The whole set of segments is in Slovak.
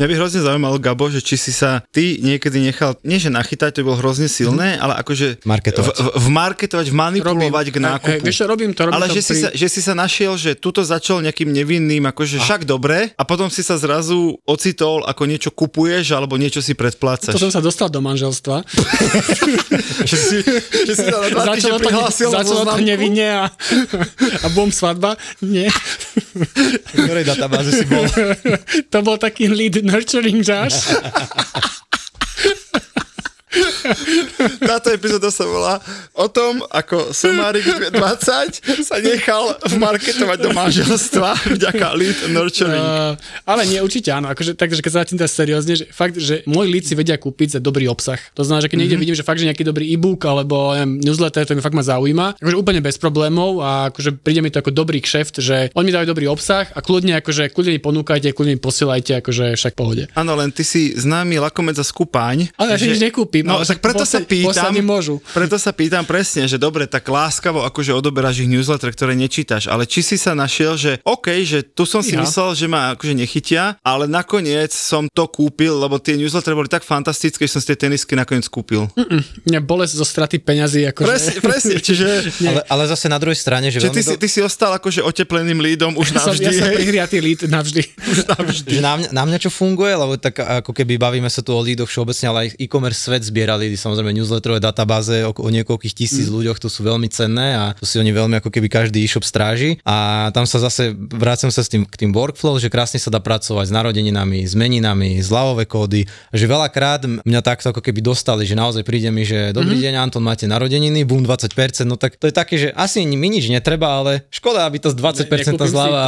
Mňa by hrozne zaujímalo, Gabo, že či si sa ty niekedy nechal, nie že nachytať, to bolo hrozne silné, mm. ale akože marketovať. V, v marketovať, v manipulovať robím. k nákupu. Hej, vieš, robím to, robím ale to že, pri... si sa, že si sa našiel, že tuto začal nejakým nevinným, akože a. však dobre, a potom si sa zrazu ocitol, ako niečo kupuješ, alebo niečo si predplácaš. To som sa dostal do manželstva. že si, že si sa na začalo to, začalo to nevinne a, a bum svadba. Nie. V ktorej databáze si bol? to bol taký lead nurturing Josh. Táto epizóda sa volá o tom, ako Somárik 20 sa nechal vmarketovať do manželstva vďaka lead nurturing. Uh, ale nie, určite áno. Akože, takže keď sa začnem teraz seriózne, že fakt, že môj lead si vedia kúpiť za dobrý obsah. To znamená, že keď niekde mm-hmm. vidím, že fakt, že nejaký dobrý e-book alebo neviem, newsletter, to mi fakt ma zaujíma. Akože úplne bez problémov a akože príde mi to ako dobrý kšeft, že oni mi dajú dobrý obsah a kľudne akože kľudne mi ponúkajte, kľudne mi posielajte, akože však pohode. Áno, len ty si známy lakomec za skúpaň. Ale ja že... nič nekúpim. No, tak preto sa pýtam, môžu. preto sa pýtam presne, že dobre, tak láskavo akože odoberáš ich newsletter, ktoré nečítaš, ale či si sa našiel, že OK, že tu som si ja. myslel, že ma akože nechytia, ale nakoniec som to kúpil, lebo tie newslettery boli tak fantastické, že som si tie tenisky nakoniec kúpil. Mm-mm, bolesť zo straty peňazí. Akože... Presne, presne, čiže... ale, ale zase na druhej strane, že, že ty, do... si, ty si ostal akože otepleným lídom už navždy. Ja som, ja som prihriatý líd navždy. už navždy. Že na, mňa, na mňa čo funguje, lebo tak ako keby bavíme sa tu o lídoch všeobecne, ale aj e-commerce svet zbiera lídy, samozrejme newsletter newsletterové databáze o, o niekoľkých tisíc mm. ľuďoch, to sú veľmi cenné a to si oni veľmi ako keby každý e-shop stráži. A tam sa zase vrácam sa s tým, k tým workflow, že krásne sa dá pracovať s narodeninami, s meninami, zľavové kódy. Že veľakrát mňa takto ako keby dostali, že naozaj príde mi, že dobrý mm-hmm. deň Anton, máte narodeniny, boom 20%, no tak to je také, že asi mi nič netreba, ale škoda, aby to z 20% ne, zľava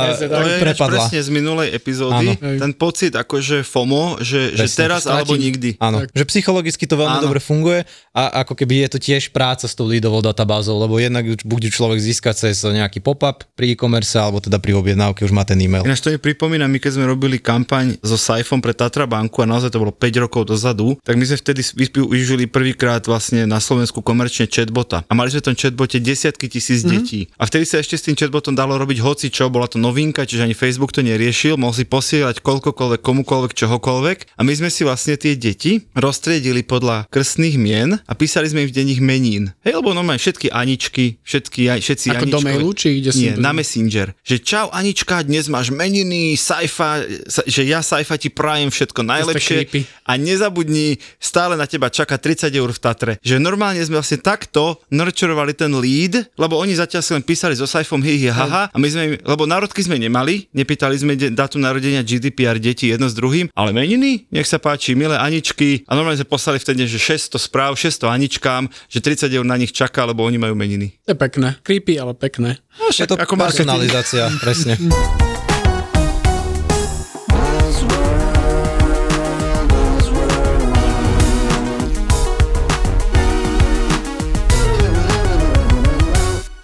prepadla. presne z minulej epizódy, Áno. ten pocit akože FOMO, že, že teraz Stratím. alebo nikdy. Áno, že psychologicky to veľmi Áno. dobre funguje a ako keby je to tiež práca s tou leadovou databázou, lebo jednak bude človek získať cez nejaký pop-up pri e-commerce alebo teda pri objednávke už má ten e-mail. Ináč to mi pripomína, my keď sme robili kampaň so Saifom pre Tatra banku a naozaj to bolo 5 rokov dozadu, tak my sme vtedy využili prvýkrát vlastne na Slovensku komerčne chatbota. A mali sme v tom chatbote desiatky tisíc mm-hmm. detí. A vtedy sa ešte s tým chatbotom dalo robiť hoci čo, bola to novinka, čiže ani Facebook to neriešil, mohol si posielať koľkokoľvek, komukoľvek, čohokoľvek. A my sme si vlastne tie deti rozstriedili podľa krstných mien a písali sme im v denných menín. Hej, lebo normálne všetky Aničky, všetky, všetci Ako Aničkové. do mailu, či ide Nie, na Messenger. Že čau Anička, dnes máš meniny, Saifa, že ja Saifa ti prajem všetko najlepšie a nezabudni, stále na teba čaká 30 eur v Tatre. Že normálne sme vlastne takto nurturovali ten lead, lebo oni zatiaľ si len písali so Saifom hi, hi haha a my sme im, lebo národky sme nemali, nepýtali sme dátum narodenia GDPR detí jedno s druhým, ale meniny, nech sa páči, milé Aničky a normálne sme poslali v ten deň, že 600 správ, 600 Aničkám, že 30 eur na nich čaká, lebo oni majú meniny. Je pekné. Creepy, ale pekné. No, však, je to ako personalizácia, presne.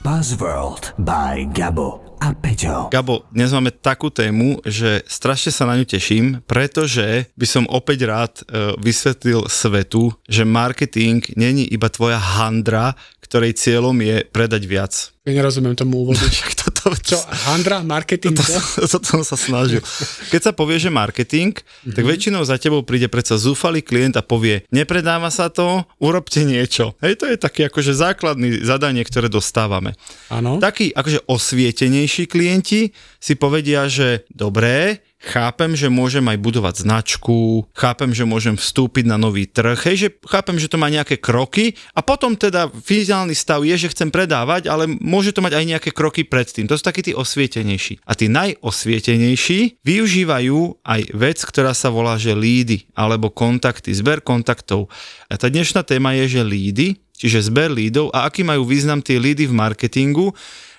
Buzzworld by Gabo a Peťo. Gabo, dnes máme takú tému, že strašne sa na ňu teším, pretože by som opäť rád uh, vysvetlil svetu, že marketing není iba tvoja handra, ktorej cieľom je predať viac. Ja nerozumiem tomu úvodu. toto, Čo, handra, marketing? To, to, to, to sa snažil. Keď sa povie, že marketing, mm-hmm. tak väčšinou za tebou príde predsa zúfalý klient a povie, nepredáva sa to, urobte niečo. Hej, to je taký akože základný zadanie, ktoré dostávame. Áno. Takí akože osvietenejší klienti si povedia, že dobré, chápem, že môžem aj budovať značku, chápem, že môžem vstúpiť na nový trh, hej, že chápem, že to má nejaké kroky a potom teda finálny stav je, že chcem predávať, ale môže to mať aj nejaké kroky predtým. To sú takí tí osvietenejší. A tí najosvietenejší využívajú aj vec, ktorá sa volá, že lídy alebo kontakty, zber kontaktov. A tá dnešná téma je, že lídy, čiže zber lídov a aký majú význam tie lídy v marketingu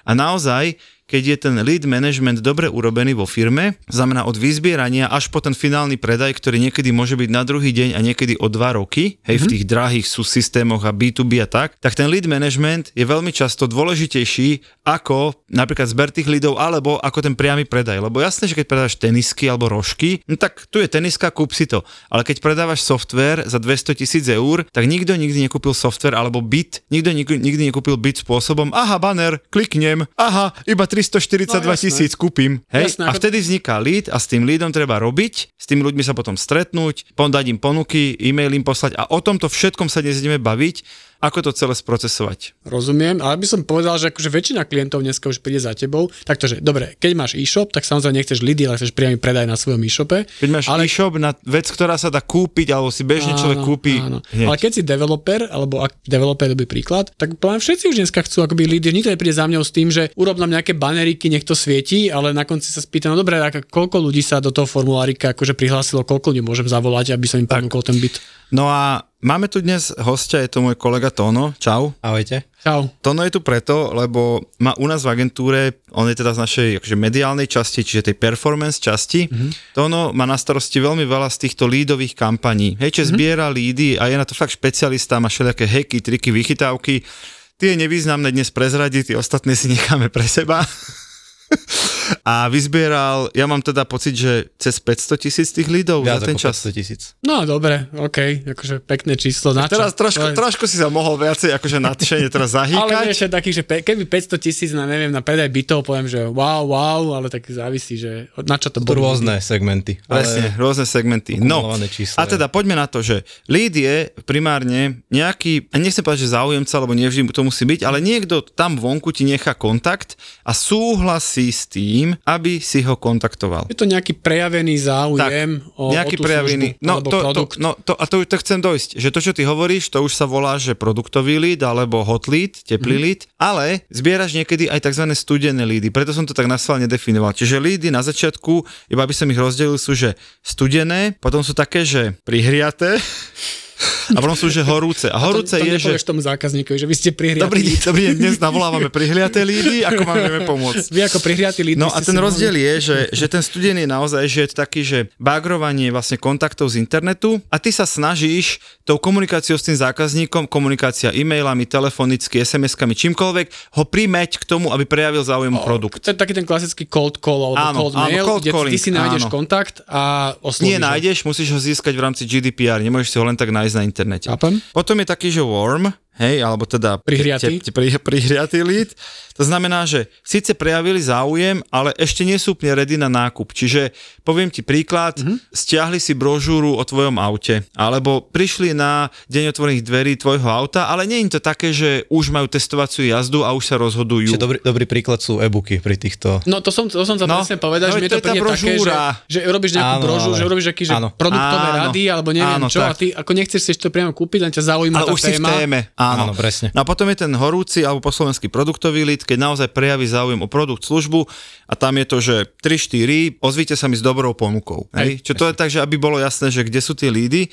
a naozaj keď je ten lead management dobre urobený vo firme, znamená od vyzbierania až po ten finálny predaj, ktorý niekedy môže byť na druhý deň a niekedy o dva roky, hej, mm-hmm. v mhm. tých drahých sú systémoch a B2B a tak, tak ten lead management je veľmi často dôležitejší ako napríklad zber tých leadov alebo ako ten priamy predaj. Lebo jasné, že keď predáš tenisky alebo rožky, no tak tu je teniska, kúp si to. Ale keď predávaš software za 200 tisíc eur, tak nikto nikdy nekúpil software alebo byt, nikto nikdy, nekúpil byt spôsobom, aha, banner, kliknem, aha, iba 342 no, tisíc kúpim. Hej? Jasné, a vtedy vzniká lead a s tým leadom treba robiť, s tými ľuďmi sa potom stretnúť, dať im ponuky, e-mail im poslať a o tomto všetkom sa dnes ideme baviť ako to celé sprocesovať. Rozumiem, ale by som povedal, že akože väčšina klientov dneska už príde za tebou. Takže dobre, keď máš e-shop, tak samozrejme nechceš lidy, ale chceš priamy predaj na svojom e-shope. Keď máš ale... e-shop na vec, ktorá sa dá kúpiť, alebo si bežne áno, človek kúpi. Áno. Ale keď si developer, alebo ak developer dobrý príklad, tak plán všetci už dneska chcú akoby lidy. Nikto nepríde za mňou s tým, že urob nám nejaké baneriky, nech to svieti, ale na konci sa spýta, no dobre, koľko ľudí sa do toho formulárika akože prihlásilo, koľko ľudí môžem zavolať, aby som im ponúkol ten byt. No a máme tu dnes hostia, je to môj kolega Tono. Čau. Ahojte. Čau. Tono je tu preto, lebo má u nás v agentúre, on je teda z našej akože mediálnej časti, čiže tej performance časti. Mm-hmm. Tono má na starosti veľmi veľa z týchto lídových kampaní. Hej, čiže mm-hmm. zbiera lídy a je na to fakt špecialista, má všelijaké heky, triky, vychytávky. Tie nevýznamné dnes prezradiť, tie ostatné si necháme pre seba. a vyzbieral, ja mám teda pocit, že cez 500 tisíc tých lídov Viac za ten čas. 500 tisíc. No dobre, OK, akože pekné číslo. Na teraz trošku, trošku si sa mohol viacej akože nadšenie teraz zahýkať. ale vieš, taký, že keby 500 tisíc na neviem, na predaj bytov, poviem, že wow, wow, ale tak závisí, že na čo to bude. rôzne segmenty. Presne, rôzne segmenty. No, číslo, a teda poďme na to, že lead je primárne nejaký, a nechcem povedať, že záujemca, lebo nevždy to musí byť, ale niekto tam vonku ti nechá kontakt a súhlasí s tým, aby si ho kontaktoval. Je to nejaký prejavený záujem tak, o, nejaký o tú prejavený, službu, no, to, produkt. To, no, to, a to, to chcem dojsť, že to, čo ty hovoríš, to už sa volá, že produktový lead alebo hot lead, teplý mm. lead, ale zbieraš niekedy aj tzv. studené lídy, preto som to tak nasval nedefinoval. Čiže lídy na začiatku, iba by som ich rozdelil, sú že studené, potom sú také, že prihriaté, a potom sú že horúce. A horúce a to, to je, že... tomu zákazníkovi, že vy ste prihriatí. Dobrý deň, dobrý deň, dnes navolávame prihriaté lídy, ako vám vieme pomôcť. Vy ako prihriatí lídy No a ten rozdiel mohli... je, že, že ten studený je naozaj, že je taký, že bagrovanie vlastne kontaktov z internetu a ty sa snažíš tou komunikáciou s tým zákazníkom, komunikácia e-mailami, telefonicky, SMS-kami, čímkoľvek, ho primeť k tomu, aby prejavil záujem o produkt. To je taký ten klasický cold call alebo áno, cold áno, mail, cold kde calling, ty si nájdeš áno. kontakt a oslovíš Nie nájdeš, musíš ho získať v rámci GDPR, nemôžeš si ho len tak nájsť na internete. Chápem. Potom je taký, že warm, hej, alebo teda prihriatý, te, te, pri, prihriatý lead. To znamená, že síce prejavili záujem, ale ešte nie sú úplne ready na nákup. Čiže poviem ti príklad, mm-hmm. stiahli si brožúru o tvojom aute, alebo prišli na deň otvorených dverí tvojho auta, ale nie je to také, že už majú testovaciu jazdu a už sa rozhodujú. Čiže dobrý, dobrý príklad sú e-booky pri týchto. No to som, to som sa no, presne povedať, no, že mi to, to príde také, že, že robíš nejakú áno, brožúru, ale... že robíš aký, že áno. produktové áno, rady, alebo neviem áno, čo, tak. a ty ako nechceš si to priamo kúpiť, len ťa zaujíma ale tá už téma. Si v téme. Áno, áno presne. No a potom je ten horúci alebo po slovenský produktový lead, keď naozaj prejaví záujem o produkt, službu a tam je to, že 3-4, ozvite sa mi s dobrou ponukou. Hej? Čo to je tak, že aby bolo jasné, že kde sú tie lídy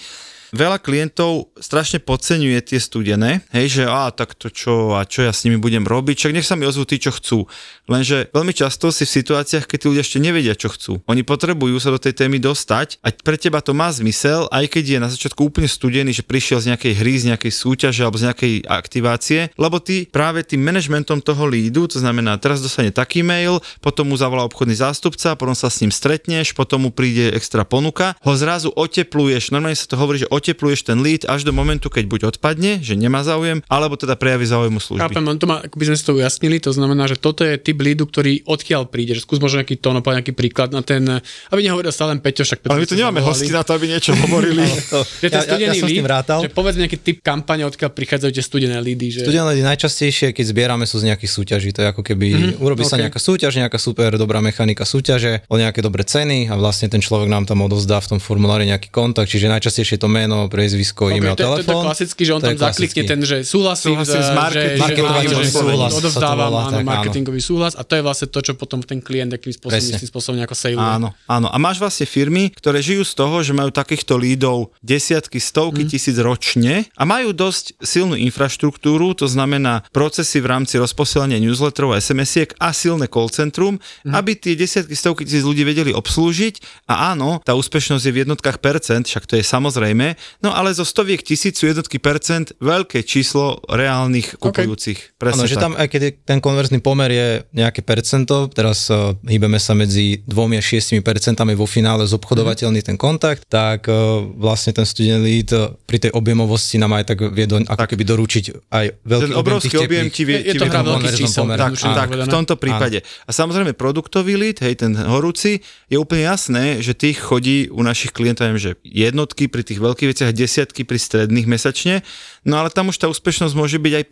veľa klientov strašne podceňuje tie studené, hej, že a tak to čo a čo ja s nimi budem robiť, však nech sa mi ozvú tí, čo chcú. Lenže veľmi často si v situáciách, keď tí ľudia ešte nevedia, čo chcú. Oni potrebujú sa do tej témy dostať a pre teba to má zmysel, aj keď je na začiatku úplne studený, že prišiel z nejakej hry, z nejakej súťaže alebo z nejakej aktivácie, lebo ty práve tým manažmentom toho lídu, to znamená, teraz dostane taký mail, potom mu zavolá obchodný zástupca, potom sa s ním stretneš, potom mu príde extra ponuka, ho zrazu otepluješ, normálne sa to hovorí, že otepluješ ten lead až do momentu, keď buď odpadne, že nemá záujem, alebo teda prejaví záujmu služby. Chápem, to má, by sme si to ujasnili, to znamená, že toto je typ leadu, ktorý odkiaľ príde, že skús možno nejaký tón, nejaký príklad na ten, aby nehovoril stále len Peťo, však Peťo Ale my tu nemáme hosti na to, aby niečo hovorili. to, že ten ja, ja, ja lead, rátal. že povedz nejaký typ kampane, odkiaľ prichádzajú tie studené lídy. Že... Studené lídy najčastejšie, keď zbierame sú z nejakých súťaží, to je ako keby mm-hmm, urobí okay. sa nejaká súťaž, nejaká super dobrá mechanika súťaže o nejaké dobré ceny a vlastne ten človek nám tam odovzdá v tom formulári nejaký kontakt, čiže najčastejšie to meno, priezvisko, Okay, e-mail, to, je- to, je to telefón. klasicky, že on tam zaklikne ten, že súhlasím, Súhlasím s že- marketing- že- marketovateľný že- súhlas Odovzdávam, volá, áno, tak áno. marketingový súhlas a to je vlastne to, čo potom ten klient akým spôsobom, istým spôsobom nejako sejluje. Áno, áno. A máš vlastne firmy, ktoré žijú z toho, že majú takýchto lídov desiatky, stovky Mhm. tisíc ročne a majú dosť silnú infraštruktúru, to znamená procesy v rámci rozposielania newsletterov a SMS-iek a silné call centrum, Mhm. aby tie desiatky, stovky tisíc ľudí vedeli obslúžiť. A áno, tá úspešnosť je v jednotkách percent, však to je samozrejme, no ale zo stoviek tisíc sú jednotky percent veľké číslo reálnych kupujúcich. Presne Áno, že tak. tam, aj keď je ten konverzný pomer je nejaké percento, teraz uh, hýbeme sa medzi 2 a 6 percentami vo finále zobchodovateľný ten kontakt, tak uh, vlastne ten studený lead uh, pri tej objemovosti nám aj tak vie do, ako keby doručiť aj veľký ten objem obrovský tých objem teplých. ti vie, Je- je ti to vie čísel, pomere. Tak, zjednodušene tak, v tomto prípade. A samozrejme produktový lead, hej, ten horúci, je úplne jasné, že tých chodí u našich klientov, že jednotky pri tých veľkých veciach, desiatky pri stredných mesačne, no ale tam už tá úspešnosť môže byť aj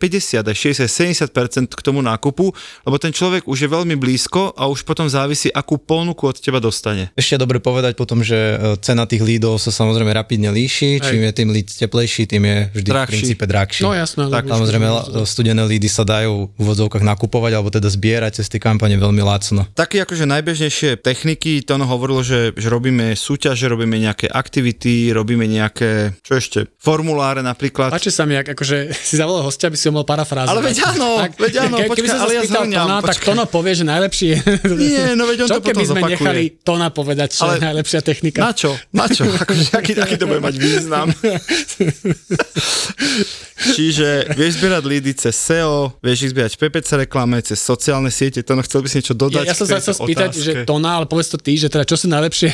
50, aj 60, 70% k tomu nákupu, lebo ten človek už je veľmi blízko a už potom závisí, akú ponuku od teba dostane. Ešte je dobre povedať potom, že uh, cena tých lídov sa samozrejme rapidne líši, čím je tým lead teplejší, tým je vždy Drahší. v princípe drahší. No jasné. Tak, Samozrejme, la- studené lídy sa dajú v úvodzovkách nakupovať alebo teda zbierať cez tie kampane veľmi lacno. Také akože najbežnejšie techniky, to ono hovorilo, že, že robíme súťaže, robíme nejaké aktivity, robíme nejaké, čo ešte, formuláre napríklad. Páči sa mi, ak akože si zavolal hostia, aby si ho mal parafrázovať. Ale veď áno, veď áno, ke- keby počkaj, ale ja zhrňam, Tona, tak. Tono povie, že najlepší je... Nie, no veď on čo to potom keby sme zopakuje. nechali Tona povedať, čo Ale je najlepšia technika? Na čo? Na čo? Akože, aký, aký to bude mať význam? Čiže vieš zbierať lídy cez SEO, vieš ich zbierať v PPC reklame, cez sociálne siete, to no chcel by si niečo dodať? Ja, ja som sa chcel spýtať, otázke? že Tona, ale povedz to ty, že teda čo sú najlepšie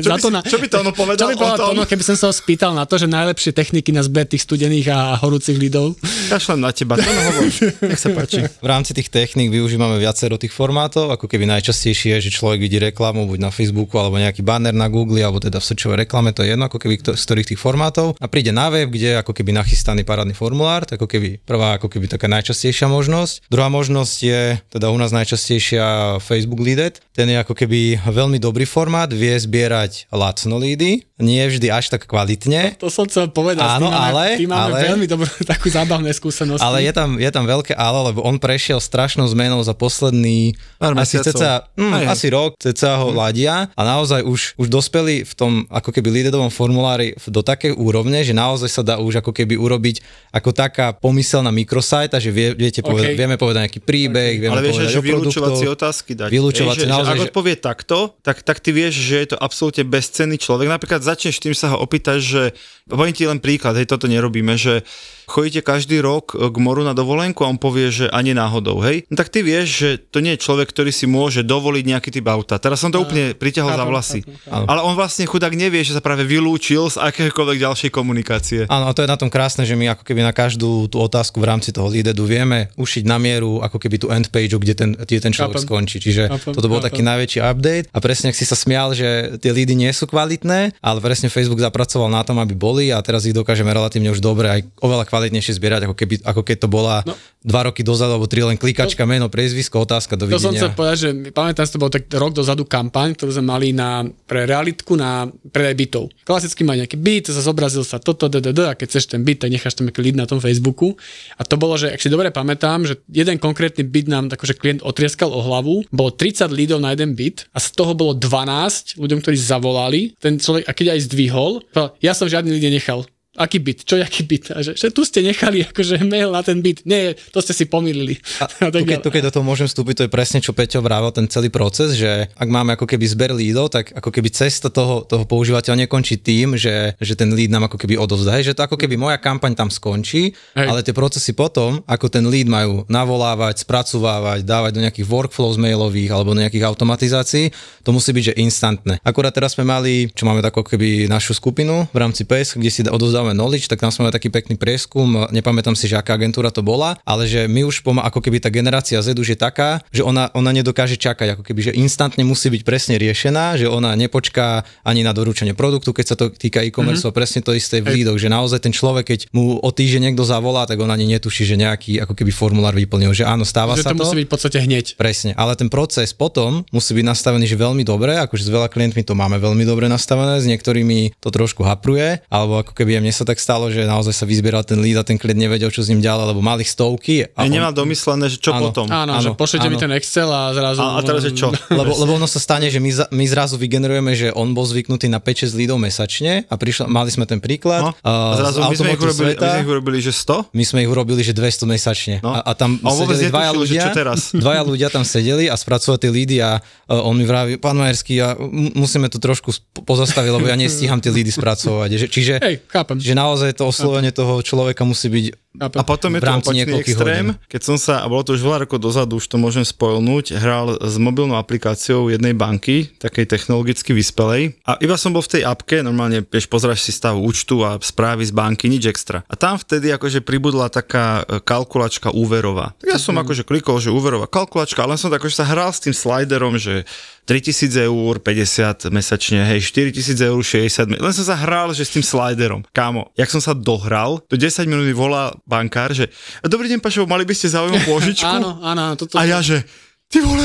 Čo za by Tona. čo by Tono povedal Čo by povedal o tom? Tono, keby som sa ho spýtal na to, že najlepšie techniky na zber tých studených a horúcich lidov. Kašlem na teba, to no hovor. Nech sa páči. V rámci tých techník využívame viacero tých formátov, ako keby najčastejšie je, že človek vidí reklamu buď na Facebooku alebo nejaký banner na Google alebo teda v srčovej reklame, to je jedno, ako keby z ktorých tých formátov a príde na web, kde je ako keby nachystaný parádny formulár, tak ako keby prvá ako keby taká najčastejšia možnosť. Druhá možnosť je teda u nás najčastejšia Facebook Leaded. Ten je ako keby veľmi dobrý formát, vie zbierať lacno lídy, nie vždy až tak kvalitne, To som chcel povedať. Áno, máme, ale- tým máme ale- veľmi dobrú takú zábavné skúsenosti. Ale je tam, je tam veľké ale, lebo on prešiel strašnou zmenou za posledný Pár asi, ceca, mm, hej. asi rok, ceca ho ladia a naozaj už, už dospeli v tom ako keby leadedovom formulári do také úrovne, že naozaj sa dá už ako keby urobiť ako taká pomyselná mikrosite, a že vie, viete povedať, OK. vieme povedať nejaký príbeh, vieme Ale vieš, povedať že vylúčovacie otázky dať. Vylúčovacie, že, naozaj, že ak že- odpovie takto, tak, tak ty vieš, že je to absolútne bezcenný človek. Napríklad začneš tým sa ho opýtať, že poviem ti len príklad, hej, toto nerobíme, že chodíte každý rok k moru na dovolenku a on povie, že ani náhodou, hej. No tak ty vieš, že to nie je človek, ktorý si môže dovoliť nejaký typ auta. Teraz som to úplne priťahol za vlasy. Ale on vlastne chudák nevie, že sa práve vylúčil z akéhokoľvek ďalšej komunikácie. Áno, a to je na tom krásne, že my ako keby na každú tú otázku v rámci toho leadedu vieme ušiť na mieru ako keby tú end page, kde ten, kde ten človek Chápem. skončí. Čiže Chápem, toto bol chápem. taký najväčší update a presne ak si sa smial, že tie lídy nie sú kvalitné, ale presne Facebook zapracoval na tom, aby boli a teraz ich dokážeme relatívne už dobre aj oveľa kvalitnejšie zbierať, ako, keby, ako keď to bola No. dva roky dozadu, alebo tri len klikačka, meno, priezvisko, otázka, To som chcel dovidenia. povedať, že pamätám to bol tak rok dozadu kampaň, ktorú sme mali na, pre realitku na predaj bytov. Klasicky má nejaký byt, sa zobrazil sa toto, ddd, a keď chceš ten byt, tak necháš tam nejaký lead na tom Facebooku. A to bolo, že ak si dobre pamätám, že jeden konkrétny byt nám akože klient otrieskal o hlavu, bolo 30 lídov na jeden byt a z toho bolo 12 ľuďom, ktorí zavolali. Ten človek, a keď aj zdvihol, povedal, ja som žiadny lead nenechal. Aký byt? Čo je aký byt? A že, že tu ste nechali akože mail na ten byt. Nie, to ste si pomýlili. A tu, keď, tu, keď do toho môžem vstúpiť, to je presne, čo Peťo vravel, ten celý proces, že ak máme ako keby zber lídov, tak ako keby cesta toho, toho používateľa nekončí tým, že, že ten lead nám ako keby odovzdá. Že to ako keby moja kampaň tam skončí, Hej. ale tie procesy potom, ako ten lead majú navolávať, spracovávať, dávať do nejakých workflows mailových alebo do nejakých automatizácií, to musí byť, že instantné. Akurát teraz sme mali, čo máme takú ako keby našu skupinu v rámci PES, kde si odovzdávame máme Knowledge, tak tam sme mali taký pekný prieskum, nepamätám si, že aká agentúra to bola, ale že my už poma, ako keby tá generácia Z už je taká, že ona, ona nedokáže čakať, ako keby, že instantne musí byť presne riešená, že ona nepočká ani na doručenie produktu, keď sa to týka e-commerce, mm-hmm. presne to isté v lídoch, že naozaj ten človek, keď mu o týždeň niekto zavolá, tak on ani netuší, že nejaký ako keby formulár vyplnil, že áno, stáva že sa to. musí byť v podstate hneď. Presne, ale ten proces potom musí byť nastavený, že veľmi dobre, akože s veľa klientmi to máme veľmi dobre nastavené, s niektorými to trošku hapruje, alebo ako keby mne sa tak stalo, že naozaj sa vyzbieral ten lead a ten klient nevedel, čo s ním ďalej, lebo mali stovky. A on... nemal domyslené, že čo áno, potom. Áno, áno, že pošlete mi ten Excel a zrazu... A, a teraz je čo? lebo, lebo ono sa stane, že my, my zrazu vygenerujeme, že on bol zvyknutý na 5-6 lídov mesačne a prišla, mali sme ten príklad. No, a zrazu my sme, ich urobili, sveta, my sme ich urobili, že 100? My sme ich urobili, že 200 mesačne. No. A, a tam a sedeli dvaja ľudia, čo teraz? dvaja ľudia tam sedeli a spracovali tie lídy a uh, on mi vraví, pán Majerský, ja, musíme to trošku pozastaviť, lebo ja nestíham tie lídy spracovať. Čiže, Hej, chápem. Že naozaj to oslovenie toho človeka musí byť a potom je to opačný extrém, hodin. keď som sa, a bolo to už veľa rokov dozadu, už to môžem spojnúť, hral s mobilnou aplikáciou jednej banky, takej technologicky vyspelej. A iba som bol v tej apke, normálne, vieš, pozráš si stav účtu a správy z banky, nič extra. A tam vtedy akože pribudla taká e, kalkulačka úverová. Tak ja som mm. akože klikol, že úverová kalkulačka, ale som tak akože sa hral s tým sliderom, že 3000 eur 50 mesačne, hej, 4000 eur 60, len som sa hral, že s tým sliderom. Kámo, jak som sa dohral, do 10 minút volá bankár, že dobrý deň, Pašo, mali by ste záujem pôžičku? áno, áno, toto... A ja, že ty vole,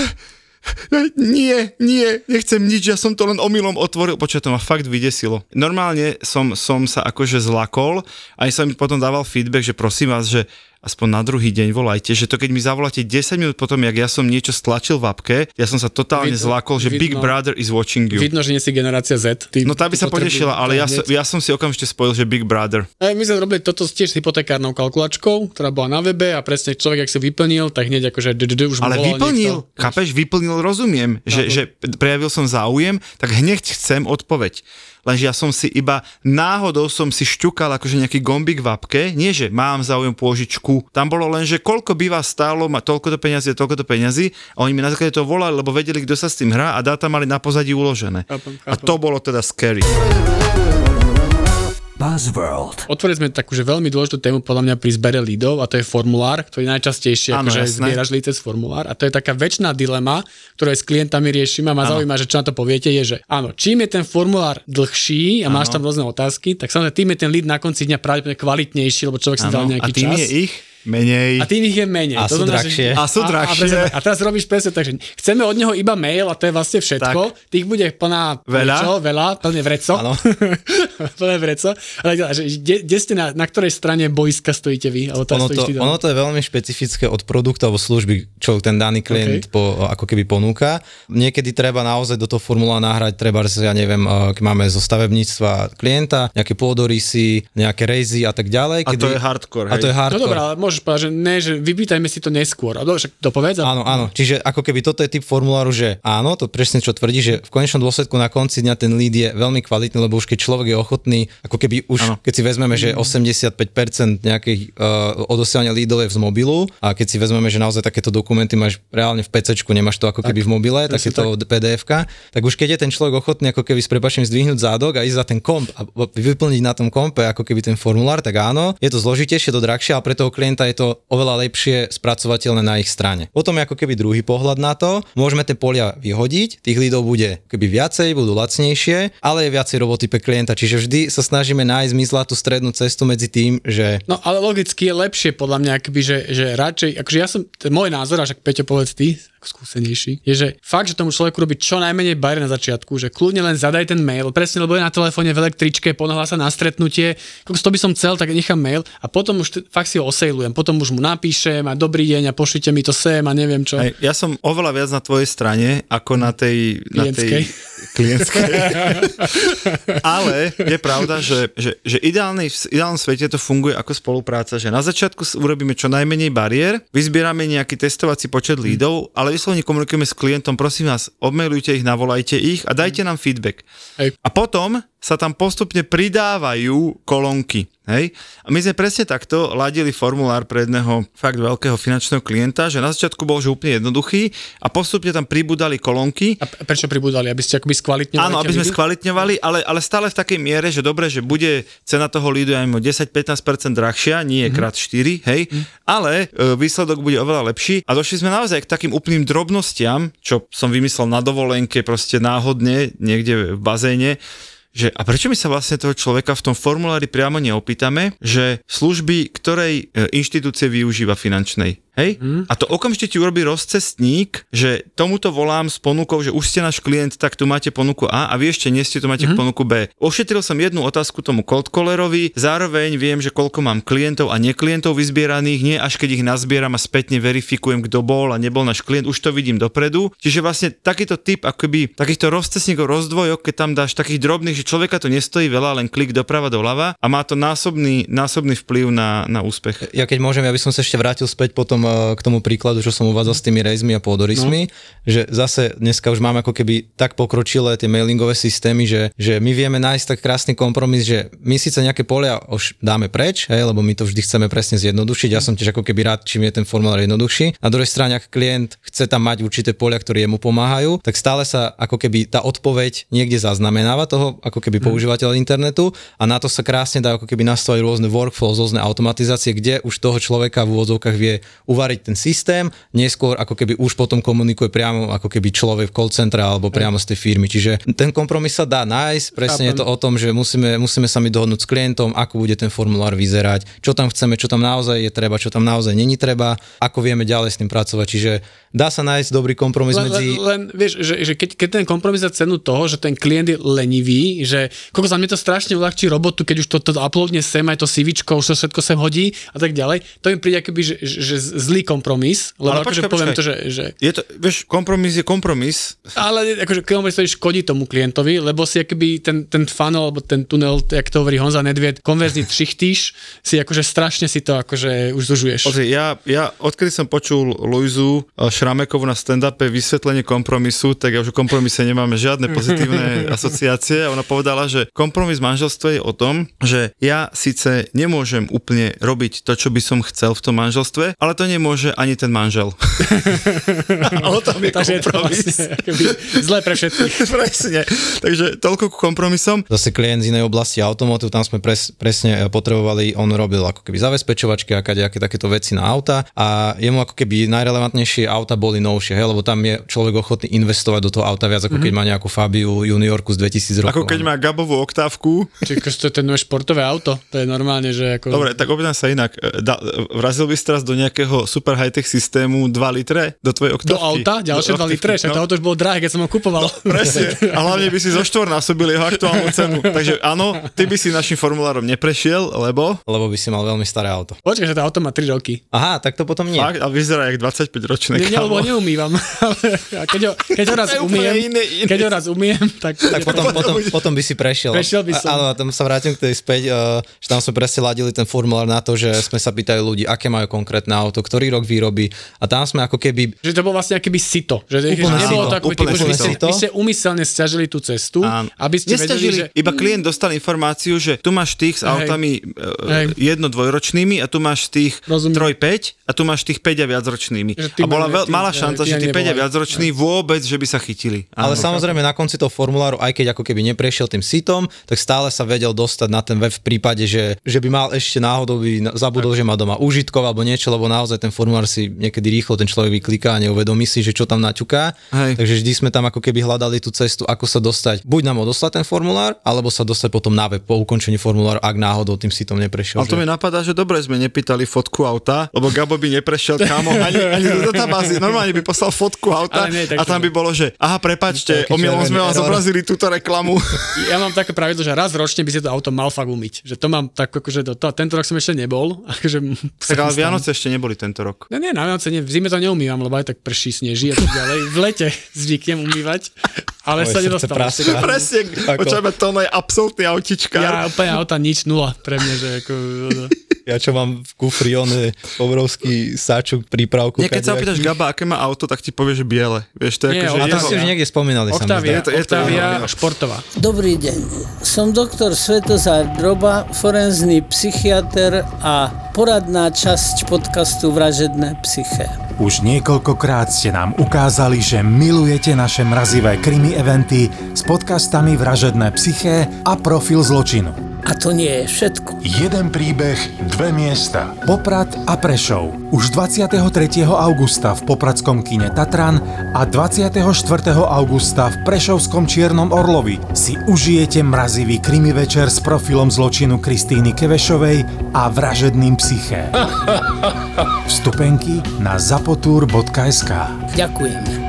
nie, nie, nechcem nič, ja som to len omylom otvoril. Počkaj, to ma fakt vydesilo. Normálne som, som sa akože zlakol, aj som mi potom dával feedback, že prosím vás, že aspoň na druhý deň volajte, že to keď mi zavoláte 10 minút potom, jak ja som niečo stlačil v apke, ja som sa totálne vidno, zlakol, že vidno, Big Brother is watching you. Vidno, že nie si generácia Z. Ty, no tá by sa potešila, ale ja, ja som si okamžite spojil, že Big Brother. A my sme robili toto tiež s hypotekárnou kalkulačkou, ktorá bola na webe a presne človek, ak si vyplnil, tak hneď akože už Ale vyplnil, chápeš, vyplnil, rozumiem, že, že prejavil som záujem, tak hneď chcem odpoveď lenže ja som si iba náhodou som si šťukal akože nejaký gombik v apke, nie že mám záujem pôžičku, tam bolo len, že koľko by vás stálo, má toľko to peniazy, toľko to peniazy a oni mi na základe to volali, lebo vedeli, kto sa s tým hrá a dáta mali na pozadí uložené. Chápem, chápem. A to bolo teda scary. Buzzworld. Otvorili sme takú, že veľmi dôležitú tému podľa mňa pri zbere lídov a to je formulár, ktorý najčastejšie ano, akože zbieraš líd cez formulár a to je taká väčšiná dilema, ktorú aj s klientami riešime a ma zaujíma, že čo na to poviete, je, že áno, čím je ten formulár dlhší a máš ano. tam rôzne otázky, tak samozrejme tým je ten líd na konci dňa pravdepodobne kvalitnejší, lebo človek si dal nejaký a tým čas. je ich menej. A tým ich je menej. A to sú drahšie. A, sú drahšie. A, a, a teraz robíš presne tak, že chceme od neho iba mail a to je vlastne všetko. Tak. Tých bude plná veľa, čo, veľa plne vreco. Plné vreco. Ale kde ste na, na ktorej strane boiska stojíte vy? Alebo ono, to, ono to je veľmi špecifické od produktu alebo služby, čo ten daný klient okay. po, ako keby ponúka. Niekedy treba naozaj do toho formula nahrať, treba, ja neviem, keď máme zo stavebníctva klienta, nejaké pôdorysy, nejaké rezy a tak ďalej. Kedy, a to je hardcore. A to je hardcore. No dobré, ale môžeš povedať, že ne, že vypýtajme si to neskôr. A však to povedz. Áno, áno. Čiže ako keby toto je typ formuláru, že áno, to presne čo tvrdí, že v konečnom dôsledku na konci dňa ten lead je veľmi kvalitný, lebo už keď človek je ochotný, ako keby už, áno. keď si vezmeme, že 85% nejakých uh, odosielania leadov je z mobilu a keď si vezmeme, že naozaj takéto dokumenty máš reálne v PC, nemáš to ako keby tak, v mobile, tak. pdf tak už keď je ten človek ochotný ako keby s prepačením zdvihnúť zádok a ísť za ten komp a vyplniť na tom kompe ako keby ten formulár, tak áno, je to zložitejšie, to drahšie, ale pre toho klienta je to oveľa lepšie spracovateľné na ich strane. Potom ako keby druhý pohľad na to, môžeme tie polia vyhodiť, tých lídov bude keby viacej, budú lacnejšie, ale je viacej roboty pre klienta, čiže vždy sa snažíme nájsť tú strednú cestu medzi tým, že... No ale logicky je lepšie podľa mňa, akoby, že, že radšej, akože ja som, môj názor, až ak Peťo povedz ty, skúsenejší, je, že fakt, že tomu človeku robiť čo najmenej bariér na začiatku, že kľudne len zadaj ten mail, presne, lebo je na telefóne v električke, ponohla sa na stretnutie, to by som chcel, tak nechám mail a potom už t- fakt si ho osejlujem, potom už mu napíšem a dobrý deň a pošlite mi to sem a neviem čo. Aj, ja som oveľa viac na tvojej strane ako na tej... Na tej klientskej. Ale je pravda, že, že, že ideálnej, v ideálnom svete to funguje ako spolupráca, že na začiatku urobíme čo najmenej bariér, vyzbierame nejaký testovací počet lídov, ale vyslovene komunikujeme s klientom, prosím vás, obmailujte ich, navolajte ich a dajte nám feedback. Hej. A potom sa tam postupne pridávajú kolónky. Hej? A my sme presne takto ladili formulár pre jedného fakt veľkého finančného klienta, že na začiatku bol že úplne jednoduchý a postupne tam pribudali kolónky. A prečo pribudali? Aby ste akoby skvalitňovali? Áno, aby sme skvalitňovali, ale, ale stále v takej miere, že dobre, že bude cena toho lídu aj 10-15% drahšia, nie je mm-hmm. krát 4, hej, mm-hmm. ale e, výsledok bude oveľa lepší a došli sme naozaj k takým úplným drobnostiam, čo som vymyslel na dovolenke proste náhodne niekde v bazéne, že a prečo my sa vlastne toho človeka v tom formulári priamo neopýtame, že služby ktorej e, inštitúcie využíva finančnej. Hej? Hmm. A to okamžite ti urobí rozcestník, že tomuto volám s ponukou, že už ste náš klient, tak tu máte ponuku A a vy ešte nie ste, tu máte hmm. ponuku B. Ošetril som jednu otázku tomu cold callerovi, zároveň viem, že koľko mám klientov a neklientov vyzbieraných, nie až keď ich nazbieram a spätne verifikujem, kto bol a nebol náš klient, už to vidím dopredu. Čiže vlastne takýto typ akoby takýchto rozcestníkov, rozdvojok, keď tam dáš takých drobných, že človeka to nestojí veľa, len klik doprava doľava a má to násobný, násobný vplyv na, na úspech. Ja keď môžem, ja by som sa ešte vrátil späť potom k tomu príkladu, čo som uvádzal s tými rejzmi a pódorismi, no. že zase dneska už máme ako keby tak pokročilé tie mailingové systémy, že, že my vieme nájsť tak krásny kompromis, že my síce nejaké polia už dáme preč, hej, lebo my to vždy chceme presne zjednodušiť. Ja som tiež ako keby rád, čím je ten formulár jednoduchší. Na druhej strane, ak klient chce tam mať určité polia, ktoré mu pomáhajú, tak stále sa ako keby tá odpoveď niekde zaznamenáva toho ako keby mm. používateľ internetu a na to sa krásne dá ako keby nastaviť rôzne workflow, rôzne automatizácie, kde už toho človeka v úvodzovkách vie uvariť ten systém, neskôr ako keby už potom komunikuje priamo ako keby človek v call centre alebo priamo z tej firmy. Čiže ten kompromis sa dá nájsť, presne Chápem. je to o tom, že musíme, musíme sa mi dohodnúť s klientom, ako bude ten formulár vyzerať, čo tam chceme, čo tam naozaj je treba, čo tam naozaj není treba, ako vieme ďalej s tým pracovať. Čiže dá sa nájsť dobrý kompromis len, medzi... Len, len vieš, že, že keď, keď ten kompromis za cenu toho, že ten klient je lenivý, že koľko za mňa to strašne uľahčí robotu, keď už to, to uploadne sem, aj to CV, už to všetko sem hodí a tak ďalej, to mi príde akoby, že, že zlý kompromis, lebo ale akože počkaj, poviem počkaj. to, že, že... Je to, vieš, kompromis je kompromis. Ale akože kompromis to škodí tomu klientovi, lebo si akoby ten, ten funnel, alebo ten tunel, jak to hovorí Honza Nedvied, konverzný trichtíš, si akože strašne si to akože už zužuješ. Pozri, ja, ja odkedy som počul Luizu eh, Šramekovu na stand-upe vysvetlenie kompromisu, tak ja už o kompromise nemáme žiadne pozitívne asociácie a ona povedala, že kompromis manželstva je o tom, že ja síce nemôžem úplne robiť to, čo by som chcel v tom manželstve, ale to nemôže ani ten manžel. o je Takže kompromis. Je to vlastne, zlé pre všetkých. presne. Takže toľko ku kompromisom. Zase klient z inej oblasti automotu, tam sme pres, presne potrebovali, on robil ako keby zabezpečovačky a kadejaké takéto veci na auta a jemu ako keby najrelevantnejšie auta boli novšie, hej, lebo tam je človek ochotný investovať do toho auta viac ako mm-hmm. keď má nejakú Fabiu juniorku z 2000 rokov. Ako keď má Gabovú oktávku. Čiže to je ten športové auto, to je normálne, že ako... Dobre, tak opýtam sa inak. Da, vrazil by si teraz do nejakého super high-tech systému 2 litre do tvojej oktávky. Do auta? Ďalšie 2 litre? Však no. to auto už bolo drahé, keď som ho kupoval. No, presne. A hlavne by si zo násobil jeho aktuálnu cenu. Takže áno, ty by si našim formulárom neprešiel, lebo... Lebo by si mal veľmi staré auto. Počkaj, že to auto má 3 roky. Aha, tak to potom nie. Fakt? A vyzerá jak 25 ročné. Nie, lebo neumývam. keď, ho, keď ho raz umiem, iné, iné. keď ho raz umiem, tak... Tak potom, potom, potom by si prešiel. Prešiel by som. Áno, a tam sa vrátim k tej späť, uh, že tam sme presne ladili ten formulár na to, že sme sa pýtali ľudí, aké majú konkrétne auto, ktorý rok výroby a tam sme ako keby... Že to bolo vlastne akoby sito. Že, úplne nebolo to ako úplne typu, že vy ste, vy ste umyselne stiažili tú cestu, Áno. aby ste Nestažili, vedeli, že... Iba klient dostal informáciu, že tu máš tých s autami Hej. jedno dvojročnými a tu máš tých Rozumiem. troj 5 a tu máš tých 5 a viacročnými. A bola veľ, malá šanca, že tí 5 a viacroční vôbec, že by sa chytili. Áno. Ale samozrejme na konci toho formuláru, aj keď ako keby neprešiel tým sitom, tak stále sa vedel dostať na ten web v prípade, že, že by mal ešte náhodou by zabudol, že má doma užitkov alebo niečo, lebo naozaj ten formulár si niekedy rýchlo ten človek vykliká a neuvedomí si, že čo tam naťuká. Hej. Takže vždy sme tam ako keby hľadali tú cestu, ako sa dostať. Buď nám odoslať ten formulár, alebo sa dostať potom na web po ukončení formuláru, ak náhodou tým sitom neprešiel. Ale to že... mi napadá, že dobre sme nepýtali fotku auta, lebo Gabo by neprešiel kamo ani, ani do databázy. Normálne by poslal fotku auta nie, a tam by bolo, že aha, prepačte, omylom sme vám zobrazili túto reklamu. Ja mám také pravidlo, že raz ročne by si to auto mal fakt umyť. Že to mám tak, akože to, to, tento rok som ešte nebol. Akože tak ale Vianoce ešte neboli tento rok. No nie, na Vianoce nie, v zime to neumývam, lebo aj tak prší, sneží a tak ďalej. V lete zvyknem umývať, ale Oj, sa nedostalo. Presne, počujeme, to je absolútny autička. Ja úplne auta nič, nula pre mňa, že ako... Ja čo mám v kufri, on je obrovský sáčok prípravku. Nie, keď sa opýtaš Gaba, aké má auto, tak ti povie, že biele. Vieš, to je Nie, ako, že A to jeho- ste už niekde spomínali. sa Octavia, zdá. Je to- je to Octavia športová. Dobrý deň, som doktor Svetozár Droba, forenzný psychiatr a poradná časť podcastu Vražedné psyché. Už niekoľkokrát ste nám ukázali, že milujete naše mrazivé krimi eventy s podcastami Vražedné psyché a Profil zločinu. A to nie je všetko. Jeden príbeh, dve miesta. Poprad a Prešov. Už 23. augusta v Popradskom kine Tatran a 24. augusta v Prešovskom Čiernom Orlovi si užijete mrazivý krimi večer s profilom zločinu Kristýny Kevešovej a vražedným psyché. Vstupenky na zapotur.sk Ďakujeme.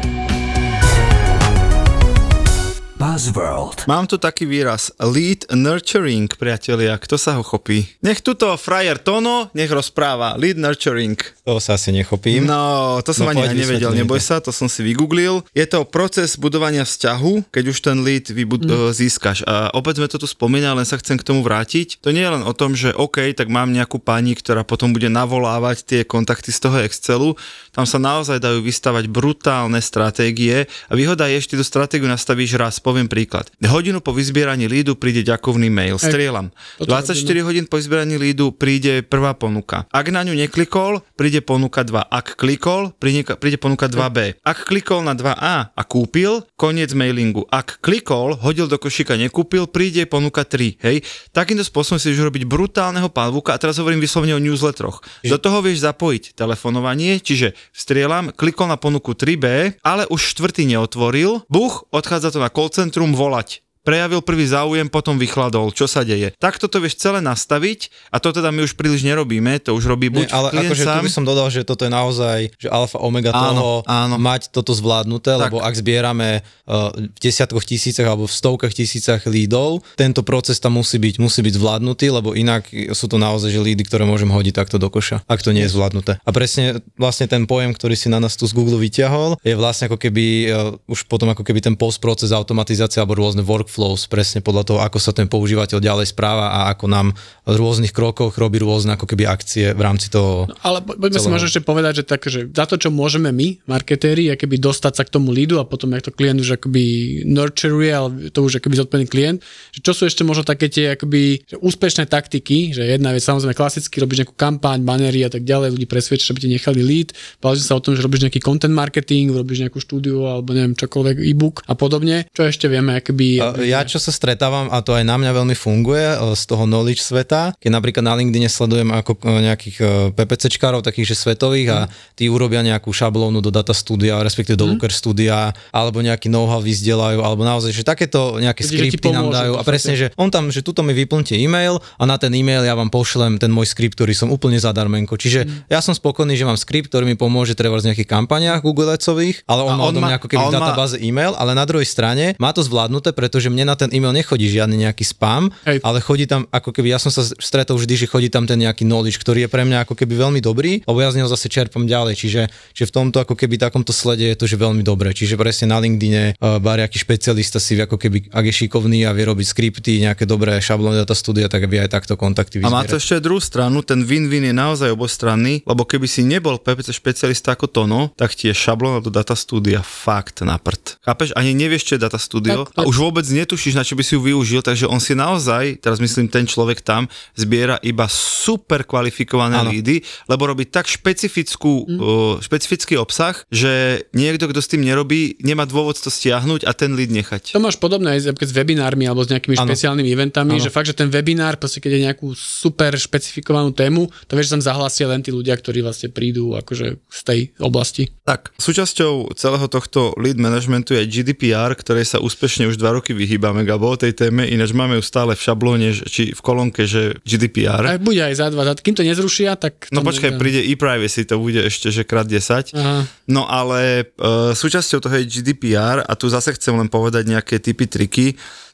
Buzzworld. Mám tu taký výraz lead nurturing, priatelia. Kto sa ho chopí? Nech tuto frajer Tono, nech rozpráva. Lead nurturing. To sa asi nechopím. No, to som No, ani nevedel, neboj sa, to som si vygooglil. Je to proces budovania vzťahu, keď už ten lead vybud- mm. získaš. A opäť sme to tu spomínali, len sa chcem k tomu vrátiť. To nie je len o tom, že OK, tak mám nejakú pani, ktorá potom bude navolávať tie kontakty z toho Excelu. Tam sa naozaj dajú vystavať brutálne stratégie a výhoda je, že ty tú stratégiu nastavíš raz. Poviem príklad. Hodinu po vyzbieraní lídu príde ďakovný mail. Strieľam. Toto 24 robíme. hodín po vyzbieraní lídu príde prvá ponuka. Ak na ňu neklikol, príde ponuka 2. Ak klikol, príde, ponuka 2B. Ak klikol na 2A a kúpil, koniec mailingu. Ak klikol, hodil do košíka, nekúpil, príde ponuka 3. Hej? Takýmto spôsobom si už robiť brutálneho pavúka a teraz hovorím vyslovene o newsletteroch. Do toho vieš zapojiť telefonovanie, čiže strieľam, klikol na ponuku 3B, ale už štvrtý neotvoril, buch, odchádza to na call centrum volať prejavil prvý záujem, potom vychladol. Čo sa deje? Takto to vieš celé nastaviť a to teda my už príliš nerobíme, to už robí buď Nie, ale klient akože sám, tu by som dodal, že toto je naozaj že alfa omega Áno, toho áno. mať toto zvládnuté, Tak. lebo ak zbierame uh, v desiatkoch tisícach alebo v stovkách tisícach lídov, tento proces tam musí byť, musí byť zvládnutý, lebo inak sú to naozaj že lídy, ktoré môžem hodiť takto do koša, ak to nie je zvládnuté. A presne vlastne ten pojem, ktorý si na nás tu z Google vyťahol, je vlastne ako keby uh, už potom ako keby ten postproces automatizácia alebo rôzne workflows, presne podľa toho, ako sa ten používateľ ďalej správa a ako nám v rôznych krokoch robí rôzne ako keby akcie v rámci toho Ale po- poďme si celého. možno ešte povedať, že, tak, že za to, čo môžeme my, marketéri, akoby dostať sa k tomu lídu a potom, jak to klient už akoby nurturuje, ale to už akoby zodpovedný klient, že čo sú ešte možno také tie akoby že úspešné taktiky, že jedna vec samozrejme klasicky robíš nejakú kampaň, banery a tak ďalej, ľudí presvedčiť, aby ti nechali lead, sme sa o tom, že robíš nejaký content marketing, robíš nejakú štúdiu alebo neviem čokoľvek e-book a podobne, čo ešte vieme akoby... A Ja čo sa stretávam, a to aj na mňa veľmi funguje e, z toho knowledge sveta, keď napríklad na LinkedIn sledujem ako e, nejakých e, PPCčkárov, takých že svetových a tí urobia nejakú šablónu do data studia, respektíve do Looker studia, alebo nejaký know-how vyzdelajú, alebo naozaj, že takéto nejaké ti skripty nám pomôžu dajú. A presne, že on tam, že tuto mi vyplňte e-mail a na ten e-mail ja vám pošlem ten môj skript, ktorý som úplne zadarmenko. Čiže ja som spokojný, že mám skript, ktorý mi pomôže treba v nejakých kampaniách Google Adsových, ale on A má on odo mňa ako keby v on má- databáze e-mail, ale na druhej strane má to zvládnuté, pretože mne na ten e-mail nechodí žiadny nejaký spam, Hej. ale chodí tam ako keby, ja som sa stretol vždy, že chodí tam ten nejaký knowledge, ktorý je pre mňa ako keby veľmi dobrý, lebo ja z neho zase čerpam ďalej, čiže, čiže v tomto ako keby takomto slede je to, že veľmi dobré, čiže presne na LinkedIne uh, bariaký špecialista si ako keby, ak je šikovný a vie robiť skripty, nejaké dobré šablóny data studia, tak vie aj takto kontakty A má vyzbierať. to ešte druhú stranu, ten win-win je naozaj obostranný, lebo keby si nebol PPC špecialista ako Tono, tak ti je šablona do data studia fakt na prd. Chápeš? Ani nevieš, čo je data studio Tak, a už vôbec netušíš, na čo by si ju využil, takže on si naozaj, teraz myslím ten človek tam, zbiera iba super kvalifikované Áno. lídy, lebo robí tak špecifickú, uh, špecifický obsah, že niekto, kto s tým nerobí, nemá dôvod to stiahnuť a ten lead nechať. To máš podobné aj s- webinármi alebo s nejakými Áno. špeciálnymi eventami, Áno. že fakt, že ten webinár, proste keď je nejakú super špecifikovanú tému, to vieš, že tam zahlasia len tí ľudia, ktorí vlastne prídu akože z tej oblasti. Tak, súčasťou celého tohto lead managementu je GDPR, ktorej sa úspešne už dva roky vyhýbame, Gabo, tej téme, ináč máme ju stále v šablóne, či v kolónke, že GDPR. A bude aj za dva, za- kým to nezrušia, tak... No počkaj, príde e-privacy, to bude ešte, že krát 10. Aha. No ale e, súčasťou toho je GDPR a tu zase chcem len povedať nejaké typy, triky.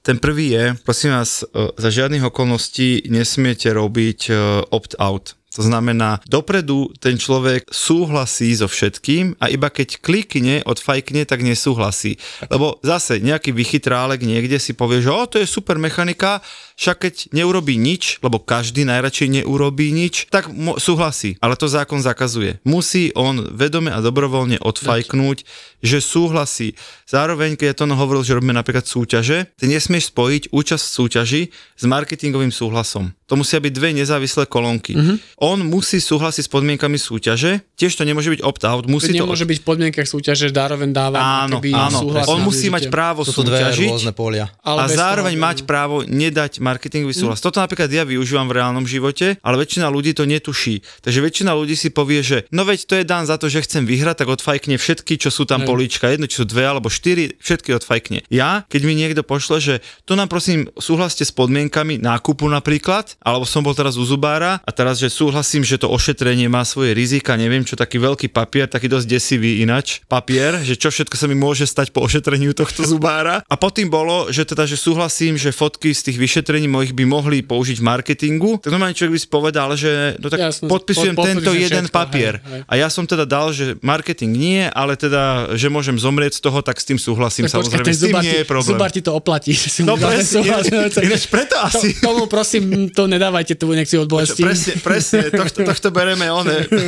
Ten prvý je, prosím vás, e, za žiadnych okolností nesmiete robiť e, opt-out. To znamená, dopredu ten človek súhlasí so všetkým a iba keď klikne, odfajkne, tak nesúhlasí. Lebo zase nejaký vychytrálek niekde si povie, že o, to je super mechanika, však keď neurobí nič, lebo každý najradšej neurobí nič, tak mo- súhlasí. Ale to zákon zakazuje. Musí on vedome a dobrovoľne odfajknúť, že súhlasí. Zároveň, keď ja to hovoril, že robíme napríklad súťaže, ty nesmieš spojiť účasť v súťaži s marketingovým súhlasom. To musia byť dve nezávislé kolónky. Mm-hmm. On musí súhlasiť s podmienkami súťaže, tiež to nemôže byť opt-out. Musí to... nemôže byť v podmienkach súťaže, že zároveň dáva Áno, áno. súhlas On musí mať právo To sú dve súťažiť rôzne polia. a zároveň toho, mať právo nedať marketingový súhlas. Mm. Toto napríklad ja využívam v reálnom živote, ale väčšina ľudí to netuší. Takže väčšina ľudí si povie, že no veď to je dan za to, že chcem vyhrať, tak odfajkne všetky, čo sú tam políčka, jedno, či sú dve alebo štyri, všetky odfajkne. Ja, keď mi niekto pošle, že tu nám prosím súhlaste s podmienkami nákupu napríklad, alebo som bol teraz u zubára a teraz, že súhlasím, že to ošetrenie má svoje rizika, neviem čo, taký veľký papier, taký dosť desivý inač, papier, že čo všetko sa mi môže stať po ošetreniu tohto zubára. A potom bolo, že teda, že súhlasím, že fotky z tých vyšetrení mojich by mohli použiť v marketingu. Tak normálne človek by si povedal, že no tak Jasné, podpisujem pod- tento jeden všetko, papier. hej, hej. A ja som teda dal, že marketing nie, ale teda, že môžem zomrieť z toho, tak s tým súhlasím. Tak počkaj, Samozrejme, ten s tým nie je problém. zubár ti to oplatí. si No presne, ináč preto To, asi. tomu prosím, to nedávajte tú inekciu od bolesti. Presne, presne, tohto, tohto bereme one, bez,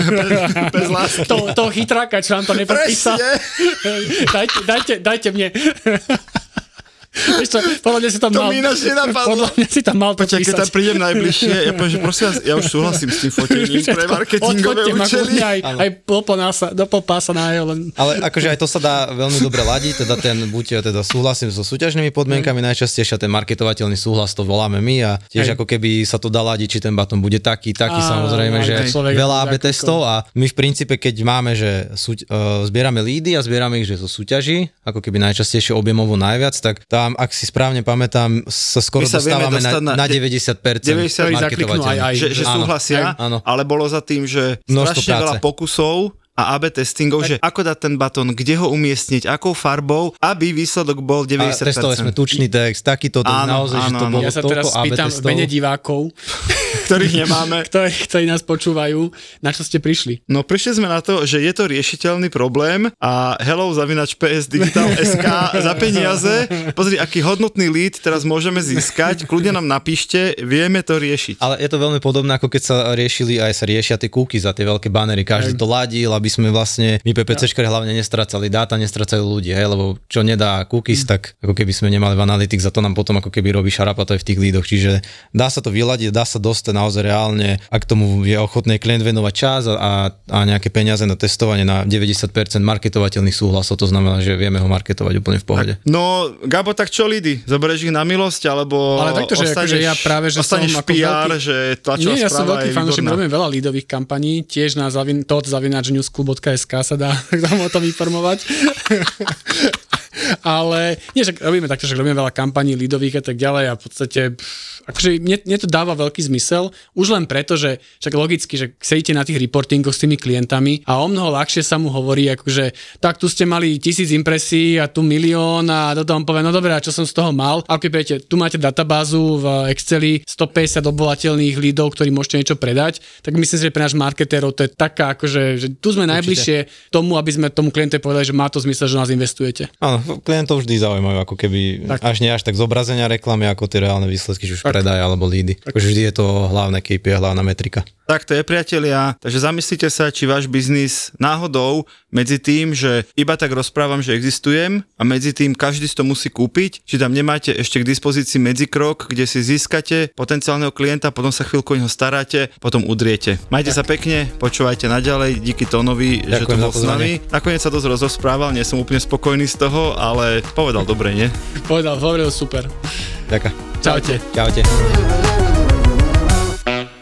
bez lásky. To, toho chytráka, čo nám to nepodpísal. Presne. dajte, dajte, dajte mne. Vieš čo, podľa mňa si tam To mal... mi ináč nenapadlo. Podľa mňa si tam mal to Počkaj, keď tam prídem najbližšie, ja poviem, že prosím vás, ja už súhlasím s tým fotením pre marketingové účely. aj, aj do pása, do pol pása na jeho, len... Ale akože aj to sa dá veľmi dobre ladiť, teda ten buď teda súhlasím so súťažnými podmienkami, najčastejšie ten marketovateľný súhlas to voláme my a tiež Hej. ako keby sa to dá ladiť, či ten batón bude taký, taký Áno, samozrejme, aj že človek veľa AB testov a my v princípe, keď máme, že súť, uh, zbierame lídy a zbierame ich, že zo súťaží, ako keby najčastejšie objemovo najviac, tak tam, ak si správne pamätám, sa skoro sa dostávame na, na na, de- 90%, 90 zakliknú aj, aj. Že, že súhlasia, Áno. ale bolo za tým, že strašne veľa pokusov a AB testingov, že ako dať ten batón, kde ho umiestniť, akou farbou, aby výsledok bol A 90%. testovali sme tučný text, takýto, to Áno, naozaj, že áno, to áno. bolo Ja sa teraz spýtam v testov. mene divákov, ktorých nemáme. ktorí, ktorí nás počúvajú, na čo ste prišli. No prišli sme na to, že je to riešiteľný problém a hello zavinač PS Digital SK za peniaze. Pozri, aký hodnotný lead teraz môžeme získať. Kľudne nám napíšte, vieme to riešiť. Ale je to veľmi podobné, ako keď sa riešili, aj sa riešia tie kúky za tie veľké banery. Každý to ladil, aby sme vlastne, my PPCčkari hlavne nestracali dáta, nestracali ľudí, hej, lebo čo nedá cookies, tak ako keby sme nemali v Analytics a to nám potom ako keby robí šarapato aj v tých lídoch. Čiže dá sa to vyladiť, dá sa dostať naozaj reálne, ak tomu je ochotný klient venovať čas a, a, a nejaké peniaze na testovanie na 90% marketovateľných súhlasov, to znamená, že vieme ho marketovať úplne v pohode. No, Gabo, tak čo lídy? Zoberieš ich na milosť, alebo Ale takto, že akože ja práve, že som ostaneš ako PR, veľký- že tlačová Nie, ja som veľký fanúšik, výborná. robím veľa lídových kampaní, tiež na zavin, tot zavinačnewsclub.sk sa dá tam o tom informovať. Ale nie, že robíme takto, že robíme veľa kampaní lídových a tak ďalej a v podstate pff, akože mne, mne to dáva veľký zmysel, už len preto, že však logicky, že sedíte na tých reportingoch s tými klientami a o mnoho ľahšie sa mu hovorí, akože tak tu ste mali tisíc impresí a tu milión a do toho on povie, no dobré, a čo som z toho mal? A keď viete, tu máte databázu v Exceli 150 obvolateľných lídov, ktorí môžete niečo predať, tak myslím si, že pre náš marketérov to je taká, akože, že tu sme najbližšie tomu, aby sme tomu klientovi povedali, že má to zmysel, že nás investujete. Áno, klientov vždy zaujímajú, ako keby Tak. až nie až tak zobrazenia reklamy, ako tie reálne výsledky, či už predaj alebo lídy. Takže vždy je to hlavné KPI, hlavná metrika. Tak to je, priatelia. Takže zamyslite sa, či váš biznis náhodou medzi tým, že iba tak rozprávam, že existujem a medzi tým každý si to musí kúpiť, či tam nemáte ešte k dispozícii medzikrok, kde si získate potenciálneho klienta, potom sa chvíľku o neho staráte, potom udriete. Majte sa pekne, počúvajte naďalej, díky Tónovi, že tu bol s nami. Nakoniec sa dosť rozosprával, nie som úplne spokojný z toho, ale povedal dobre, nie? Povedal, hovoril super. Ďakujem. Čaute. Čaute.